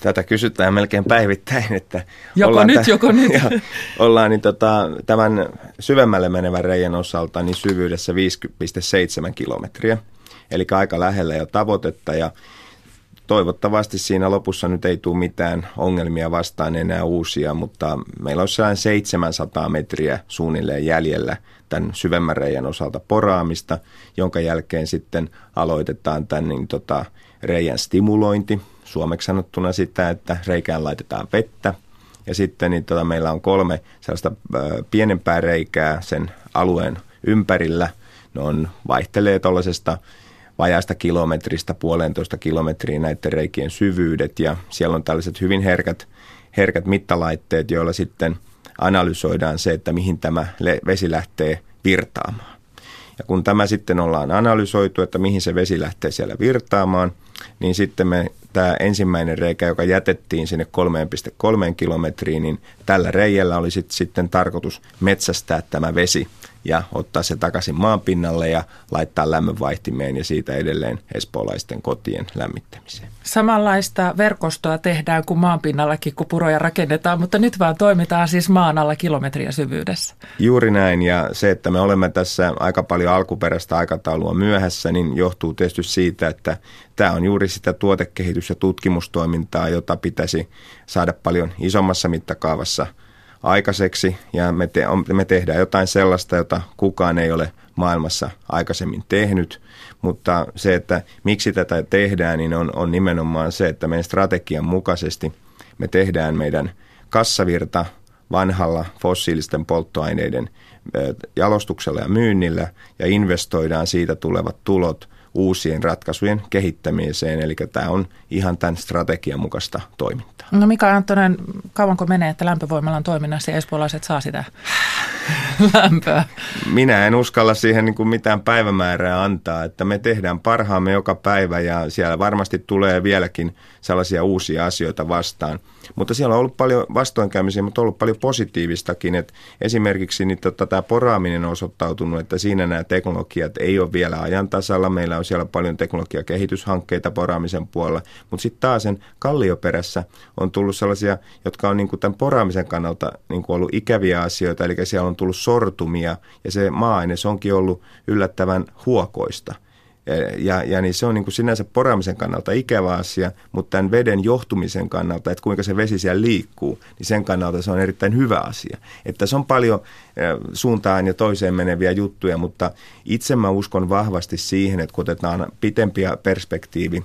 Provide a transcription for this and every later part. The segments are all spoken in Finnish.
Tätä kysytään melkein päivittäin, että joko ollaan, nyt, joko nyt. Ja, ollaan niin tota, tämän syvemmälle menevän reijän osalta niin syvyydessä 5,7 kilometriä, eli aika lähellä jo tavoitetta ja toivottavasti siinä lopussa nyt ei tule mitään ongelmia vastaan enää uusia, mutta meillä on sellainen 700 metriä suunnilleen jäljellä tämän syvemmän reijän osalta poraamista, jonka jälkeen sitten aloitetaan tämän niin tota, reijän stimulointi, suomeksi sanottuna sitä, että reikään laitetaan vettä. Ja sitten niin tota, meillä on kolme sellaista pienempää reikää sen alueen ympärillä. Ne on, vaihtelee tuollaisesta vajaasta kilometristä puolentoista kilometriin näiden reikien syvyydet ja siellä on tällaiset hyvin herkät, herkät mittalaitteet, joilla sitten analysoidaan se, että mihin tämä vesi lähtee virtaamaan. Ja kun tämä sitten ollaan analysoitu, että mihin se vesi lähtee siellä virtaamaan, niin sitten me tämä ensimmäinen reikä, joka jätettiin sinne 3,3 kilometriin, niin tällä reijällä oli sitten tarkoitus metsästää tämä vesi ja ottaa se takaisin maanpinnalle ja laittaa lämmönvaihtimeen ja siitä edelleen espoolaisten kotien lämmittämiseen. Samanlaista verkostoa tehdään kuin maanpinnallakin, kun puroja rakennetaan, mutta nyt vaan toimitaan siis maan alla kilometriä syvyydessä. Juuri näin ja se, että me olemme tässä aika paljon alkuperäistä aikataulua myöhässä, niin johtuu tietysti siitä, että tämä on juuri sitä tuotekehitys- ja tutkimustoimintaa, jota pitäisi saada paljon isommassa mittakaavassa – aikaiseksi ja me, te, me tehdään jotain sellaista, jota kukaan ei ole maailmassa aikaisemmin tehnyt. Mutta se, että miksi tätä tehdään, niin on, on nimenomaan se, että meidän strategian mukaisesti me tehdään meidän kassavirta vanhalla fossiilisten polttoaineiden jalostuksella ja myynnillä ja investoidaan siitä tulevat tulot uusien ratkaisujen kehittämiseen. Eli tämä on ihan tämän strategian mukaista toimintaa. No Mika Antonen, kauanko menee, että lämpövoimalan toiminnassa ja espoolaiset saa sitä lämpöä? Minä en uskalla siihen niin kuin mitään päivämäärää antaa, että me tehdään parhaamme joka päivä ja siellä varmasti tulee vieläkin sellaisia uusia asioita vastaan. Mutta siellä on ollut paljon vastoinkäymisiä, mutta on ollut paljon positiivistakin. Että esimerkiksi niin tota, tämä poraaminen on osoittautunut, että siinä nämä teknologiat ei ole vielä ajan tasalla. Meillä on siellä paljon teknologiakehityshankkeita poraamisen puolella, mutta sitten taas sen kallioperässä on tullut sellaisia, jotka on niin kuin tämän poraamisen kannalta niin kuin ollut ikäviä asioita, eli siellä on tullut sortumia ja se maa-aines onkin ollut yllättävän huokoista – ja, ja niin se on niin kuin sinänsä poraamisen kannalta ikävä asia, mutta tämän veden johtumisen kannalta, että kuinka se vesi siellä liikkuu, niin sen kannalta se on erittäin hyvä asia. Että se on paljon suuntaan ja toiseen meneviä juttuja, mutta itse mä uskon vahvasti siihen, että kun otetaan pitempiä perspektiivi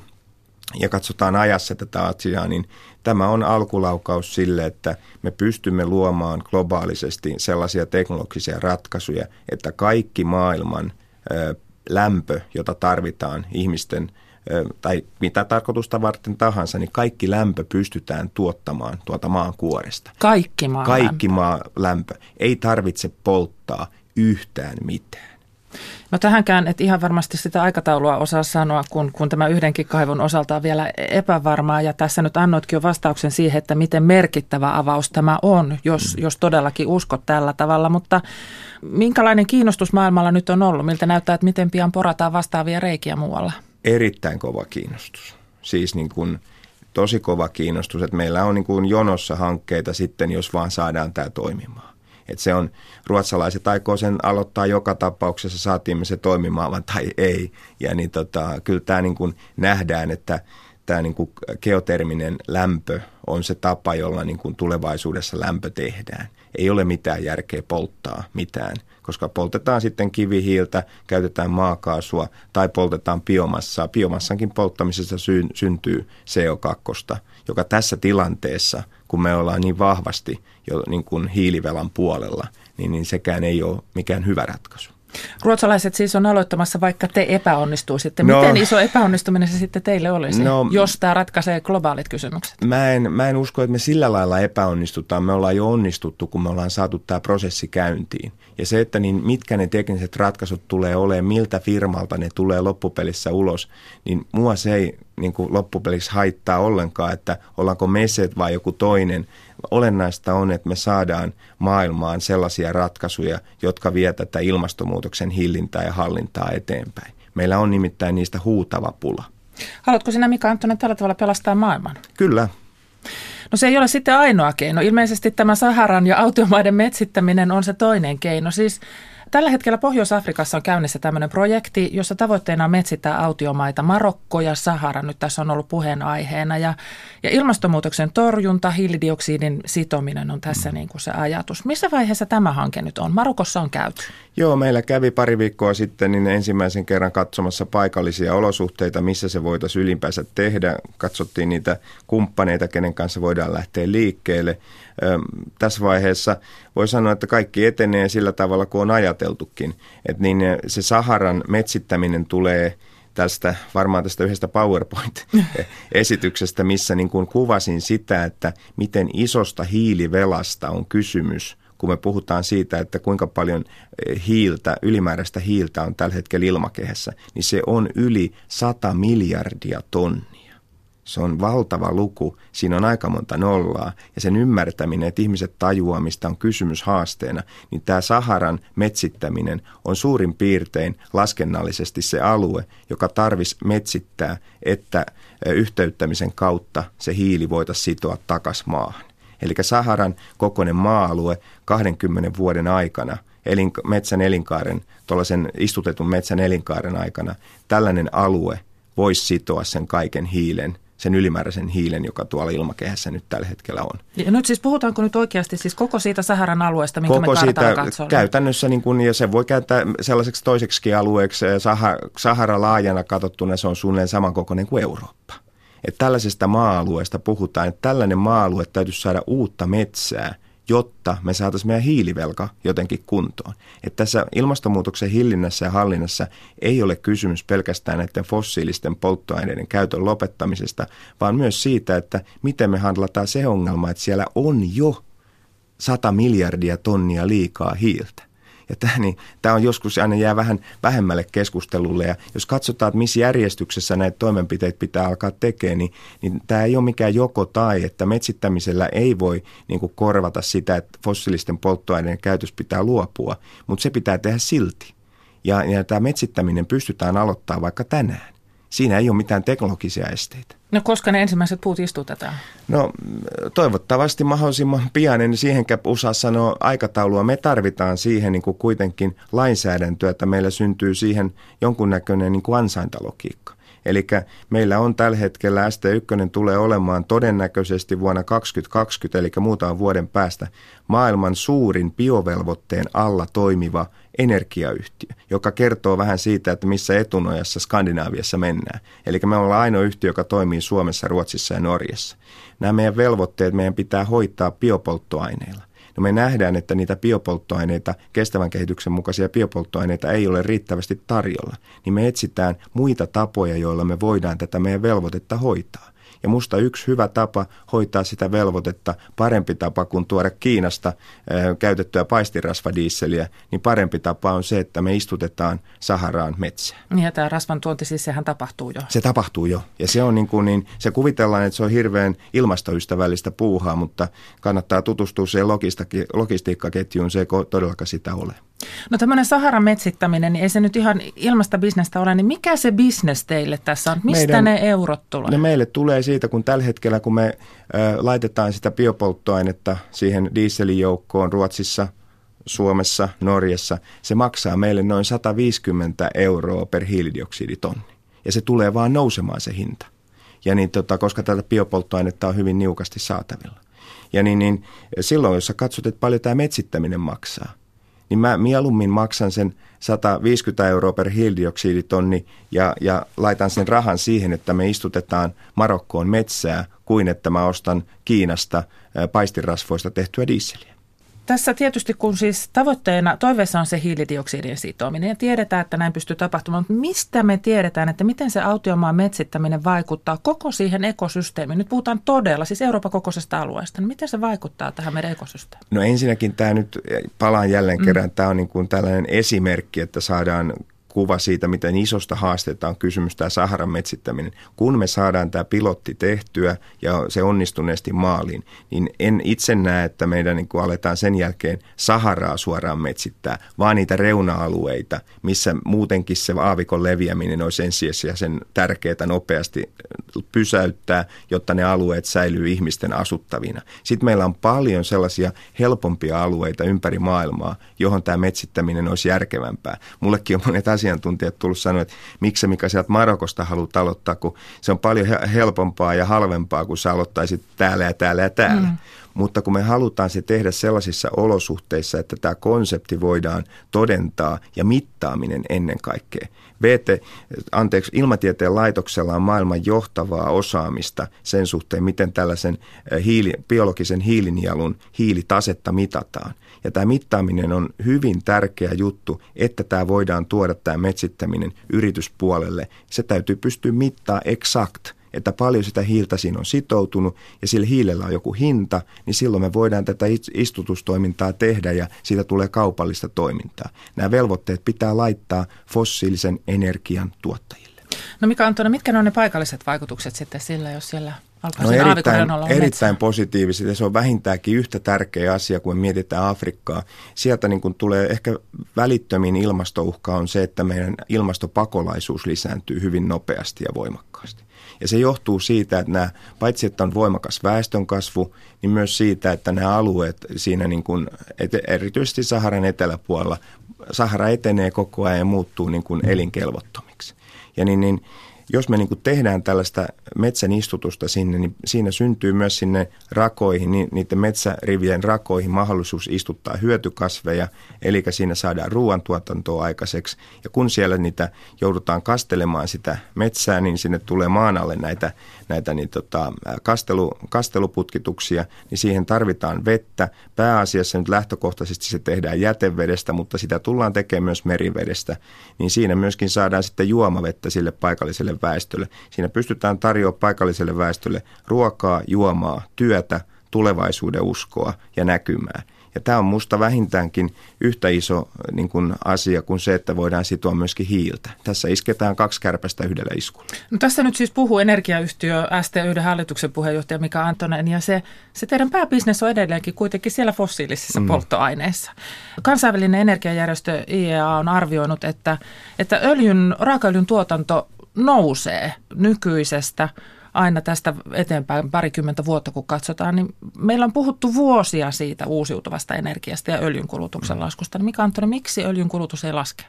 ja katsotaan ajassa tätä asiaa, niin tämä on alkulaukaus sille, että me pystymme luomaan globaalisesti sellaisia teknologisia ratkaisuja, että kaikki maailman lämpö, jota tarvitaan ihmisten tai mitä tarkoitusta varten tahansa, niin kaikki lämpö pystytään tuottamaan tuolta maan kuoresta. Kaikki maan Kaikki maan lämpö. Ei tarvitse polttaa yhtään mitään. No tähänkään, että ihan varmasti sitä aikataulua osaa sanoa, kun, kun tämä yhdenkin kaivon osalta on vielä epävarmaa. Ja tässä nyt annoitkin jo vastauksen siihen, että miten merkittävä avaus tämä on, jos, mm. jos todellakin uskot tällä tavalla. Mutta minkälainen kiinnostus maailmalla nyt on ollut? Miltä näyttää, että miten pian porataan vastaavia reikiä muualla? Erittäin kova kiinnostus. Siis niin kuin tosi kova kiinnostus, että meillä on niin kuin jonossa hankkeita sitten, jos vaan saadaan tämä toimimaan. Että se on, ruotsalaiset aikoo sen aloittaa joka tapauksessa, saatiin me se toimimaan tai ei. Ja niin tota, kyllä tämä niin kuin nähdään, että tämä niin kuin geoterminen lämpö on se tapa, jolla niin kuin tulevaisuudessa lämpö tehdään. Ei ole mitään järkeä polttaa mitään, koska poltetaan sitten kivihiiltä, käytetään maakaasua tai poltetaan biomassaa. Biomassankin polttamisessa syntyy CO2, joka tässä tilanteessa, kun me ollaan niin vahvasti jo niin kuin hiilivelan puolella, niin, niin sekään ei ole mikään hyvä ratkaisu. Ruotsalaiset siis on aloittamassa, vaikka te epäonnistuisitte. No, Miten iso epäonnistuminen se sitten teille olisi, no, jos tämä ratkaisee globaalit kysymykset? Mä en, mä en usko, että me sillä lailla epäonnistutaan. Me ollaan jo onnistuttu, kun me ollaan saatu tämä prosessi käyntiin. Ja se, että niin mitkä ne tekniset ratkaisut tulee olemaan, miltä firmalta ne tulee loppupelissä ulos, niin mua se ei niin kuin loppupelissä haittaa ollenkaan, että ollaanko meset vai joku toinen – olennaista on, että me saadaan maailmaan sellaisia ratkaisuja, jotka vie tätä ilmastonmuutoksen hillintää ja hallintaa eteenpäin. Meillä on nimittäin niistä huutava pula. Haluatko sinä Mika Anttonen tällä tavalla pelastaa maailman? Kyllä, No se ei ole sitten ainoa keino. Ilmeisesti tämä Saharan ja autiomaiden metsittäminen on se toinen keino. Siis Tällä hetkellä Pohjois-Afrikassa on käynnissä tämmöinen projekti, jossa tavoitteena on metsittää autiomaita. Marokko ja Sahara nyt tässä on ollut puheenaiheena. Ja, ja ilmastonmuutoksen torjunta, hiilidioksidin sitominen on tässä mm. niin kuin se ajatus. Missä vaiheessa tämä hanke nyt on? Marokossa on käyty. Joo, meillä kävi pari viikkoa sitten niin ensimmäisen kerran katsomassa paikallisia olosuhteita, missä se voitaisiin ylipäänsä tehdä. Katsottiin niitä kumppaneita, kenen kanssa voidaan lähteä liikkeelle. Tässä vaiheessa voi sanoa, että kaikki etenee sillä tavalla kuin on ajateltukin. Että niin se Saharan metsittäminen tulee tästä varmaan tästä yhdestä PowerPoint-esityksestä, missä niin kuin kuvasin sitä, että miten isosta hiilivelasta on kysymys – kun me puhutaan siitä, että kuinka paljon eh, hiiltä, ylimääräistä hiiltä on tällä hetkellä ilmakehässä, niin se on yli 100 miljardia tonnia. Se on valtava luku, siinä on aika monta nollaa ja sen ymmärtäminen, että ihmiset tajuaa, mistä on kysymys haasteena, niin tämä Saharan metsittäminen on suurin piirtein laskennallisesti se alue, joka tarvisi metsittää, että yhteyttämisen kautta se hiili voitaisiin sitoa takaisin maahan. Eli Saharan kokoinen maa-alue 20 vuoden aikana, elin, metsän elinkaaren, tuollaisen istutetun metsän elinkaaren aikana, tällainen alue voisi sitoa sen kaiken hiilen sen ylimääräisen hiilen, joka tuolla ilmakehässä nyt tällä hetkellä on. Ja nyt siis puhutaanko nyt oikeasti siis koko siitä Saharan alueesta, minkä koko me siitä katsomme? käytännössä, niin kun, ja se voi käyttää sellaiseksi toiseksi alueeksi, Sahara, Sahara laajana katsottuna se on suunnilleen samankokoinen kuin Eurooppa että tällaisesta maa-alueesta puhutaan, että tällainen maa-alue täytyisi saada uutta metsää, jotta me saataisiin meidän hiilivelka jotenkin kuntoon. Että tässä ilmastonmuutoksen hillinnässä ja hallinnassa ei ole kysymys pelkästään näiden fossiilisten polttoaineiden käytön lopettamisesta, vaan myös siitä, että miten me handlataan se ongelma, että siellä on jo 100 miljardia tonnia liikaa hiiltä. Ja tämä, niin, tämä on joskus aina jää vähän vähemmälle keskustelulle. Ja jos katsotaan, että missä järjestyksessä näitä toimenpiteitä pitää alkaa tekemään, niin, niin tämä ei ole mikään joko tai, että metsittämisellä ei voi niin kuin korvata sitä, että fossiilisten polttoaineiden käytös pitää luopua, mutta se pitää tehdä silti. Ja, ja tämä metsittäminen pystytään aloittamaan vaikka tänään. Siinä ei ole mitään teknologisia esteitä. No koska ne ensimmäiset puut istutetaan? No toivottavasti mahdollisimman pian, en siihenkään osaa sanoa aikataulua. Me tarvitaan siihen niin kuin kuitenkin lainsäädäntöä, että meillä syntyy siihen jonkunnäköinen niin kuin ansaintalogiikka. Eli meillä on tällä hetkellä ST1 tulee olemaan todennäköisesti vuonna 2020, eli muutaman vuoden päästä, maailman suurin biovelvoitteen alla toimiva energiayhtiö, joka kertoo vähän siitä, että missä etunojassa Skandinaaviassa mennään. Eli me ollaan ainoa yhtiö, joka toimii Suomessa, Ruotsissa ja Norjassa. Nämä meidän velvoitteet meidän pitää hoitaa biopolttoaineilla. No me nähdään, että niitä biopolttoaineita, kestävän kehityksen mukaisia biopolttoaineita ei ole riittävästi tarjolla. Niin me etsitään muita tapoja, joilla me voidaan tätä meidän velvoitetta hoitaa. Ja musta yksi hyvä tapa hoitaa sitä velvoitetta, parempi tapa kuin tuoda Kiinasta ää, käytettyä paistirasvadiisseliä, niin parempi tapa on se, että me istutetaan Saharaan metsään. Niin ja tämä rasvan tuonti siis sehän tapahtuu jo. Se tapahtuu jo. Ja se on niin kuin niin, se kuvitellaan, että se on hirveän ilmastoystävällistä puuhaa, mutta kannattaa tutustua siihen logistiikkaketjuun, se ei todellakaan sitä ole. No tämmöinen Saharan metsittäminen, niin ei se nyt ihan ilmasta bisnestä ole, niin mikä se bisnes teille tässä on? Mistä Meidän, ne eurot tulee? No meille tulee siitä, kun tällä hetkellä, kun me ö, laitetaan sitä biopolttoainetta siihen dieselin joukkoon Ruotsissa, Suomessa, Norjassa, se maksaa meille noin 150 euroa per hiilidioksiditonni. Ja se tulee vaan nousemaan se hinta. Ja niin, tota, koska tätä biopolttoainetta on hyvin niukasti saatavilla. Ja niin, niin silloin, jos sä katsot, että paljon tämä metsittäminen maksaa – niin mä mieluummin maksan sen 150 euroa per hiilidioksiditonni ja, ja laitan sen rahan siihen, että me istutetaan Marokkoon metsää, kuin että mä ostan Kiinasta paistirasvoista tehtyä dieseliä. Tässä tietysti kun siis tavoitteena, toiveessa on se hiilidioksidin sitominen ja tiedetään, että näin pystyy tapahtumaan, mutta mistä me tiedetään, että miten se autiomaan metsittäminen vaikuttaa koko siihen ekosysteemiin? Nyt puhutaan todella, siis Euroopan kokoisesta alueesta, niin miten se vaikuttaa tähän meidän ekosysteemiin? No ensinnäkin tämä nyt, palaan jälleen kerran, mm. tämä on niin kuin tällainen esimerkki, että saadaan kuva siitä, miten isosta haasteesta on kysymys tämä Saharan metsittäminen. Kun me saadaan tämä pilotti tehtyä ja se onnistuneesti maaliin, niin en itse näe, että meidän niin aletaan sen jälkeen Saharaa suoraan metsittää, vaan niitä reuna-alueita, missä muutenkin se aavikon leviäminen olisi ensisijaisen tärkeää nopeasti pysäyttää, jotta ne alueet säilyy ihmisten asuttavina. Sitten meillä on paljon sellaisia helpompia alueita ympäri maailmaa, johon tämä metsittäminen olisi järkevämpää. Mullekin on monet asiantuntijat tullut sanoa, että miksi mikä sieltä Marokosta haluat aloittaa, kun se on paljon helpompaa ja halvempaa, kun sä aloittaisit täällä ja täällä ja täällä. Mm. Mutta kun me halutaan se tehdä sellaisissa olosuhteissa, että tämä konsepti voidaan todentaa ja mittaaminen ennen kaikkea. VT, anteeksi, ilmatieteen laitoksella on maailman johtavaa osaamista sen suhteen, miten tällaisen eh, hiili, biologisen hiilinielun hiilitasetta mitataan. Ja tämä mittaaminen on hyvin tärkeä juttu, että tämä voidaan tuoda tämä metsittäminen yrityspuolelle. Se täytyy pystyä mittaa exakt että paljon sitä hiiltä siinä on sitoutunut ja sillä hiilellä on joku hinta, niin silloin me voidaan tätä istutustoimintaa tehdä ja siitä tulee kaupallista toimintaa. Nämä velvoitteet pitää laittaa fossiilisen energian tuottajille. No mikä Antona, mitkä on ne paikalliset vaikutukset sitten sillä, jos siellä no erittäin, erittäin positiiviset ja se on vähintäänkin yhtä tärkeä asia, kun mietitään Afrikkaa. Sieltä niin kuin tulee ehkä välittömin ilmastouhka on se, että meidän ilmastopakolaisuus lisääntyy hyvin nopeasti ja voimakkaasti. Ja se johtuu siitä, että nämä, paitsi että on voimakas väestönkasvu, niin myös siitä, että nämä alueet siinä niin kuin, erityisesti Saharan eteläpuolella, Sahara etenee koko ajan ja muuttuu niin kuin elinkelvottomiksi. Ja niin, niin jos me niin kuin tehdään tällaista metsän istutusta sinne, niin siinä syntyy myös sinne rakoihin, niin niiden metsärivien rakoihin mahdollisuus istuttaa hyötykasveja, eli siinä saadaan ruoantuotantoa aikaiseksi. Ja kun siellä niitä joudutaan kastelemaan sitä metsää, niin sinne tulee maan alle näitä, näitä niin tota, kastelu, kasteluputkituksia, niin siihen tarvitaan vettä. Pääasiassa nyt lähtökohtaisesti se tehdään jätevedestä, mutta sitä tullaan tekemään myös merivedestä, niin siinä myöskin saadaan sitten juomavettä sille paikalliselle väestölle. Siinä pystytään tarjoamaan paikalliselle väestölle ruokaa, juomaa, työtä, tulevaisuuden uskoa ja näkymää. Ja tämä on musta vähintäänkin yhtä iso niin kuin asia kuin se, että voidaan sitoa myöskin hiiltä. Tässä isketään kaksi kärpästä yhdellä iskulla. No tässä nyt siis puhuu energiayhtiö ST1 hallituksen puheenjohtaja Mika Antonen ja se, se teidän pääbisnes on edelleenkin kuitenkin siellä fossiilisissa mm. polttoaineissa. Kansainvälinen energiajärjestö IEA on arvioinut, että, että öljyn, raakaöljyn tuotanto nousee nykyisestä aina tästä eteenpäin parikymmentä vuotta, kun katsotaan, niin meillä on puhuttu vuosia siitä uusiutuvasta energiasta ja öljynkulutuksen mm. laskusta. Niin mikä Antoni, miksi öljynkulutus ei laske?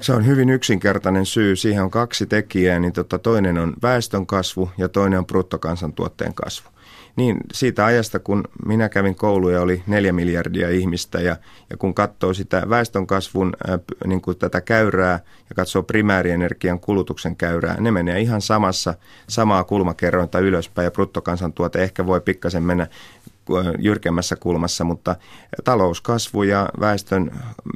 Se on hyvin yksinkertainen syy. Siihen on kaksi tekijää. Niin tota, toinen on väestön kasvu ja toinen on bruttokansantuotteen kasvu niin siitä ajasta, kun minä kävin kouluja, oli neljä miljardia ihmistä ja, ja kun katsoo sitä väestönkasvun äh, niin kuin tätä käyrää ja katsoo primäärienergian kulutuksen käyrää, ne menee ihan samassa, samaa kulmakerrointa ylöspäin ja bruttokansantuote ehkä voi pikkasen mennä jyrkemmässä kulmassa, mutta talouskasvu ja väestön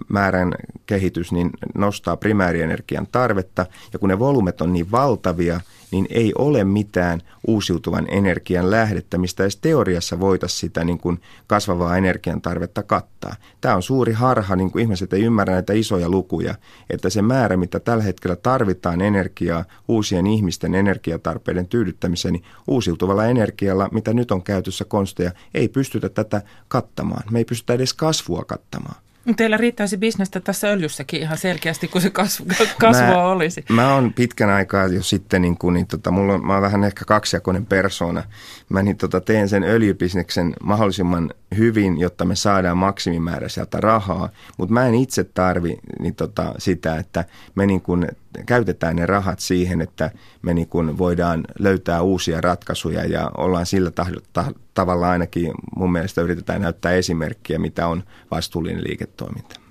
määrän kehitys niin nostaa primäärienergian tarvetta. Ja kun ne volyymet on niin valtavia, niin ei ole mitään uusiutuvan energian lähdettä, mistä edes teoriassa voitaisiin sitä niin kuin kasvavaa energian tarvetta kattaa. Tämä on suuri harha, niin kuin ihmiset ei ymmärrä näitä isoja lukuja, että se määrä, mitä tällä hetkellä tarvitaan energiaa uusien ihmisten energiatarpeiden tyydyttämiseen, niin uusiutuvalla energialla, mitä nyt on käytössä konsteja, ei pystytä tätä kattamaan. Me ei pystytä edes kasvua kattamaan. Teillä riittäisi bisnestä tässä öljyssäkin ihan selkeästi, kun se kasvu, kasvua mä, olisi. Mä oon pitkän aikaa jo sitten, niin kun, niin tota, mulla on, mä oon vähän ehkä kaksijakoinen persona. Mä niin, tota, teen sen öljybisneksen mahdollisimman hyvin, jotta me saadaan maksimimäärä sieltä rahaa, mutta mä en itse tarvi niin, tota, sitä, että me niin kun, käytetään ne rahat siihen, että me niin kun, voidaan löytää uusia ratkaisuja ja ollaan sillä tavalla ainakin mun mielestä yritetään näyttää esimerkkiä, mitä on vastuullinen liiketoiminta.